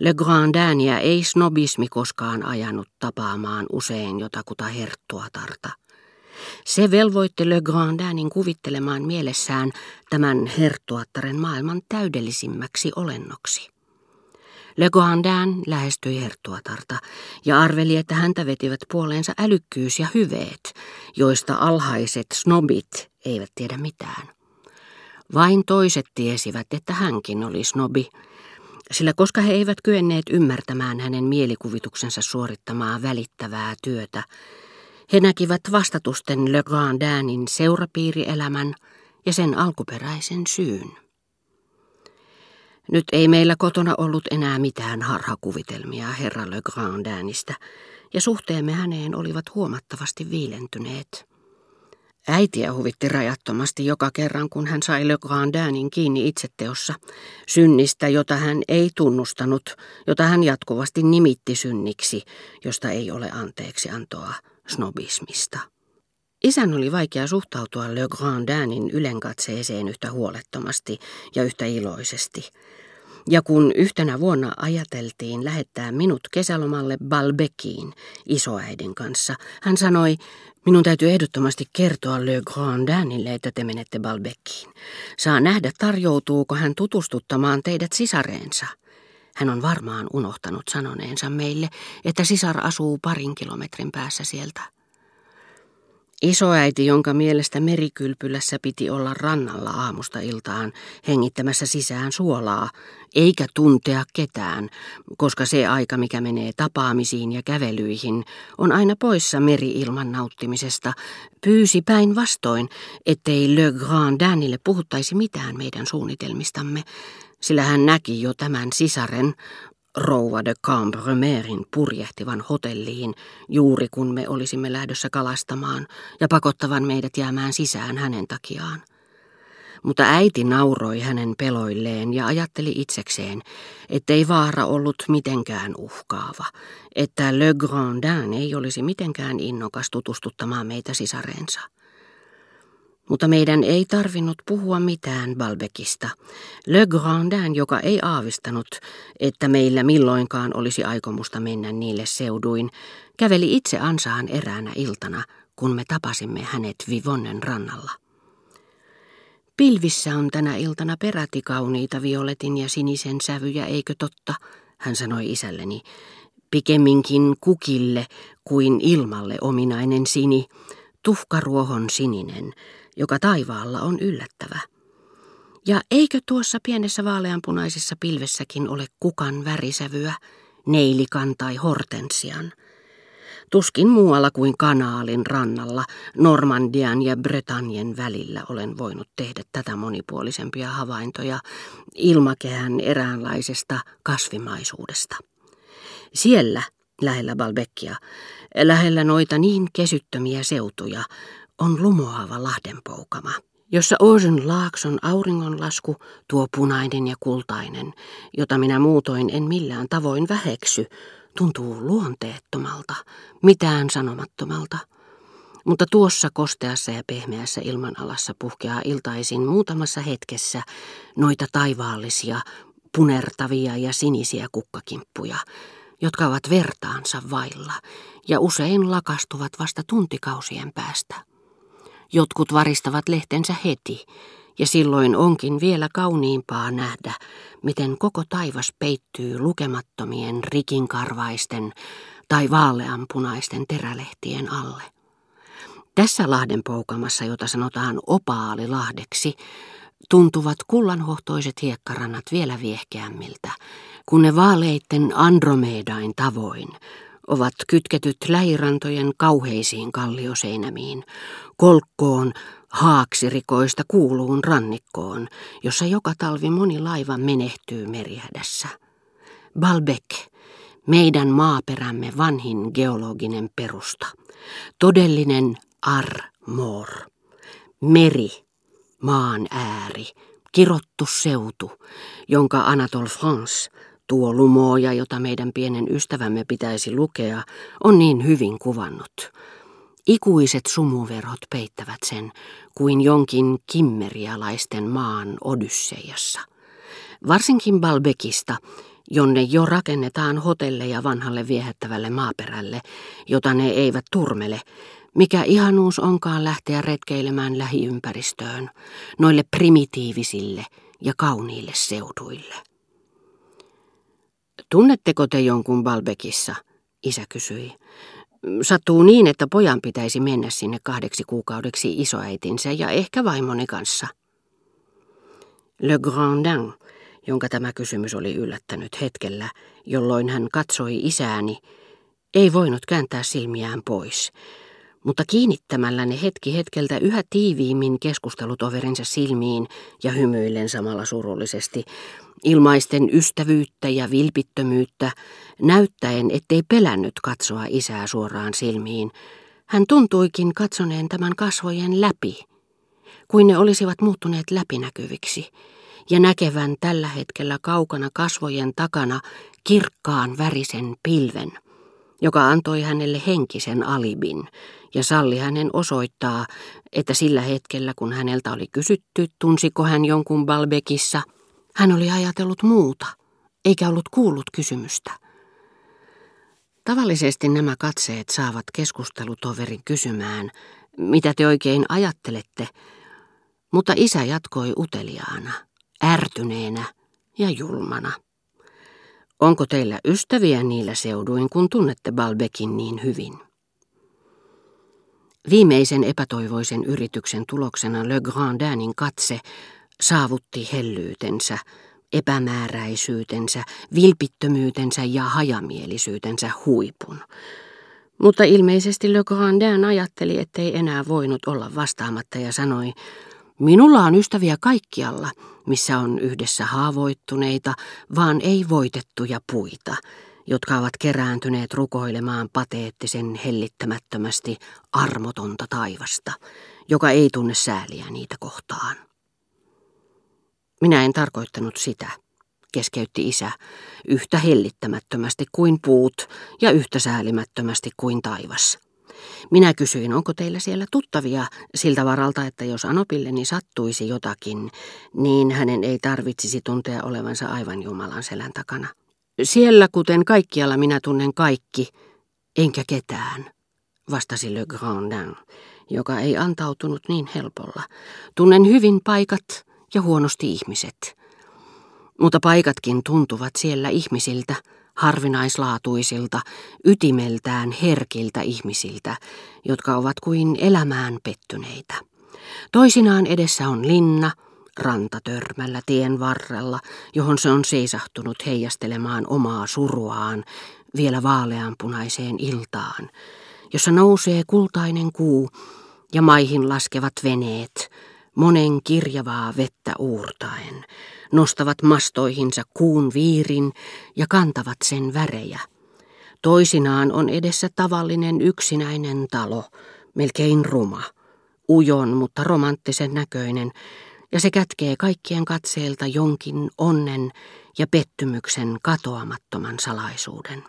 Le Grandania ei snobismi koskaan ajanut tapaamaan usein jotakuta herttuatarta. Se velvoitti Le Grandinin kuvittelemaan mielessään tämän herttuattaren maailman täydellisimmäksi olennoksi. Le Grandin lähestyi herttuatarta ja arveli, että häntä vetivät puoleensa älykkyys ja hyveet, joista alhaiset snobit eivät tiedä mitään. Vain toiset tiesivät, että hänkin oli snobi, sillä koska he eivät kyenneet ymmärtämään hänen mielikuvituksensa suorittamaa välittävää työtä, he näkivät vastatusten Le Grandinin seurapiirielämän ja sen alkuperäisen syyn. Nyt ei meillä kotona ollut enää mitään harhakuvitelmia herra Le Grandinista, ja suhteemme häneen olivat huomattavasti viilentyneet. Äitiä huvitti rajattomasti joka kerran, kun hän sai Le Grandinin kiinni itseteossa, synnistä, jota hän ei tunnustanut, jota hän jatkuvasti nimitti synniksi, josta ei ole anteeksi antoa snobismista. Isän oli vaikea suhtautua Le Grandinin ylenkatseeseen yhtä huolettomasti ja yhtä iloisesti. Ja kun yhtenä vuonna ajateltiin lähettää minut kesälomalle Balbekiin isoäidin kanssa, hän sanoi, minun täytyy ehdottomasti kertoa Le Grandinille, että te menette Balbekiin. Saa nähdä, tarjoutuuko hän tutustuttamaan teidät sisareensa. Hän on varmaan unohtanut sanoneensa meille, että sisar asuu parin kilometrin päässä sieltä. Isoäiti, jonka mielestä merikylpylässä piti olla rannalla aamusta iltaan hengittämässä sisään suolaa, eikä tuntea ketään, koska se aika, mikä menee tapaamisiin ja kävelyihin, on aina poissa meriilman nauttimisesta, pyysi päinvastoin, ettei Le Grandinille puhuttaisi mitään meidän suunnitelmistamme, sillä hän näki jo tämän sisaren, rouva de Cambremerin purjehtivan hotelliin juuri kun me olisimme lähdössä kalastamaan ja pakottavan meidät jäämään sisään hänen takiaan. Mutta äiti nauroi hänen peloilleen ja ajatteli itsekseen, ettei vaara ollut mitenkään uhkaava, että Le Grandin ei olisi mitenkään innokas tutustuttamaan meitä sisareensa. Mutta meidän ei tarvinnut puhua mitään Balbekista. Le Grandin, joka ei aavistanut, että meillä milloinkaan olisi aikomusta mennä niille seuduin, käveli itse ansaan eräänä iltana, kun me tapasimme hänet Vivonnen rannalla. Pilvissä on tänä iltana peräti kauniita violetin ja sinisen sävyjä, eikö totta, hän sanoi isälleni, pikemminkin kukille kuin ilmalle ominainen sini, tuhkaruohon sininen, joka taivaalla on yllättävä. Ja eikö tuossa pienessä vaaleanpunaisessa pilvessäkin ole kukan värisävyä, neilikan tai hortensian? Tuskin muualla kuin kanaalin rannalla, Normandian ja Bretagnen välillä olen voinut tehdä tätä monipuolisempia havaintoja ilmakehän eräänlaisesta kasvimaisuudesta. Siellä, lähellä Balbeckia, lähellä noita niin kesyttömiä seutuja, on lumoava lahdenpoukama, jossa Ocean Laakson auringonlasku, tuo punainen ja kultainen, jota minä muutoin en millään tavoin väheksy, tuntuu luonteettomalta, mitään sanomattomalta. Mutta tuossa kosteassa ja pehmeässä ilmanalassa puhkeaa iltaisin muutamassa hetkessä noita taivaallisia, punertavia ja sinisiä kukkakimppuja, jotka ovat vertaansa vailla ja usein lakastuvat vasta tuntikausien päästä. Jotkut varistavat lehtensä heti, ja silloin onkin vielä kauniimpaa nähdä, miten koko taivas peittyy lukemattomien rikinkarvaisten tai vaaleanpunaisten terälehtien alle. Tässä lahdenpoukamassa, jota sanotaan opaalilahdeksi, tuntuvat kullanhohtoiset hiekkarannat vielä viehkeämmiltä, kun ne vaaleitten Andromedain tavoin ovat kytketyt lähirantojen kauheisiin kallioseinämiin, kolkkoon haaksirikoista kuuluun rannikkoon, jossa joka talvi moni laiva menehtyy merihädässä. Balbec, meidän maaperämme vanhin geologinen perusta, todellinen ar-mor, meri, maan ääri, kirottu seutu, jonka Anatole France – Tuo lumooja, jota meidän pienen ystävämme pitäisi lukea, on niin hyvin kuvannut. Ikuiset sumuverhot peittävät sen kuin jonkin kimmerialaisten maan Odysseiassa. Varsinkin Balbekista, jonne jo rakennetaan hotelleja vanhalle viehättävälle maaperälle, jota ne eivät turmele, mikä ihanuus onkaan lähteä retkeilemään lähiympäristöön, noille primitiivisille ja kauniille seuduille. Tunnetteko te jonkun Balbekissa? Isä kysyi. Sattuu niin, että pojan pitäisi mennä sinne kahdeksi kuukaudeksi isoäitinsä ja ehkä vaimoni kanssa. Le Grandin, jonka tämä kysymys oli yllättänyt hetkellä, jolloin hän katsoi isääni, ei voinut kääntää silmiään pois, mutta kiinnittämällä ne hetki hetkeltä yhä tiiviimmin keskustelutoverinsa silmiin ja hymyillen samalla surullisesti, ilmaisten ystävyyttä ja vilpittömyyttä, näyttäen, ettei pelännyt katsoa isää suoraan silmiin, hän tuntuikin katsoneen tämän kasvojen läpi, kuin ne olisivat muuttuneet läpinäkyviksi, ja näkevän tällä hetkellä kaukana kasvojen takana kirkkaan värisen pilven, joka antoi hänelle henkisen alibin ja salli hänen osoittaa, että sillä hetkellä kun häneltä oli kysytty, tunsiko hän jonkun Balbekissa, hän oli ajatellut muuta, eikä ollut kuullut kysymystä. Tavallisesti nämä katseet saavat keskustelutoverin kysymään, mitä te oikein ajattelette, mutta isä jatkoi uteliaana, ärtyneenä ja julmana. Onko teillä ystäviä niillä seuduin, kun tunnette Balbekin niin hyvin? Viimeisen epätoivoisen yrityksen tuloksena Le Grandinin katse saavutti hellyytensä, epämääräisyytensä, vilpittömyytensä ja hajamielisyytensä huipun. Mutta ilmeisesti Le Grandin ajatteli, ettei enää voinut olla vastaamatta ja sanoi, Minulla on ystäviä kaikkialla, missä on yhdessä haavoittuneita, vaan ei voitettuja puita, jotka ovat kerääntyneet rukoilemaan pateettisen hellittämättömästi armotonta taivasta, joka ei tunne sääliä niitä kohtaan. Minä en tarkoittanut sitä, keskeytti isä, yhtä hellittämättömästi kuin puut ja yhtä säälimättömästi kuin taivas. Minä kysyin, onko teillä siellä tuttavia siltä varalta, että jos Anopilleni sattuisi jotakin, niin hänen ei tarvitsisi tuntea olevansa aivan Jumalan selän takana. Siellä, kuten kaikkialla, minä tunnen kaikki, enkä ketään, vastasi Le Grandin, joka ei antautunut niin helpolla. Tunnen hyvin paikat ja huonosti ihmiset. Mutta paikatkin tuntuvat siellä ihmisiltä, harvinaislaatuisilta, ytimeltään herkiltä ihmisiltä, jotka ovat kuin elämään pettyneitä. Toisinaan edessä on linna, rantatörmällä tien varrella, johon se on seisahtunut heijastelemaan omaa suruaan vielä vaaleanpunaiseen iltaan, jossa nousee kultainen kuu ja maihin laskevat veneet, monen kirjavaa vettä uurtaen, nostavat mastoihinsa kuun viirin ja kantavat sen värejä. Toisinaan on edessä tavallinen yksinäinen talo, melkein ruma, ujon mutta romanttisen näköinen, ja se kätkee kaikkien katseelta jonkin onnen ja pettymyksen katoamattoman salaisuuden.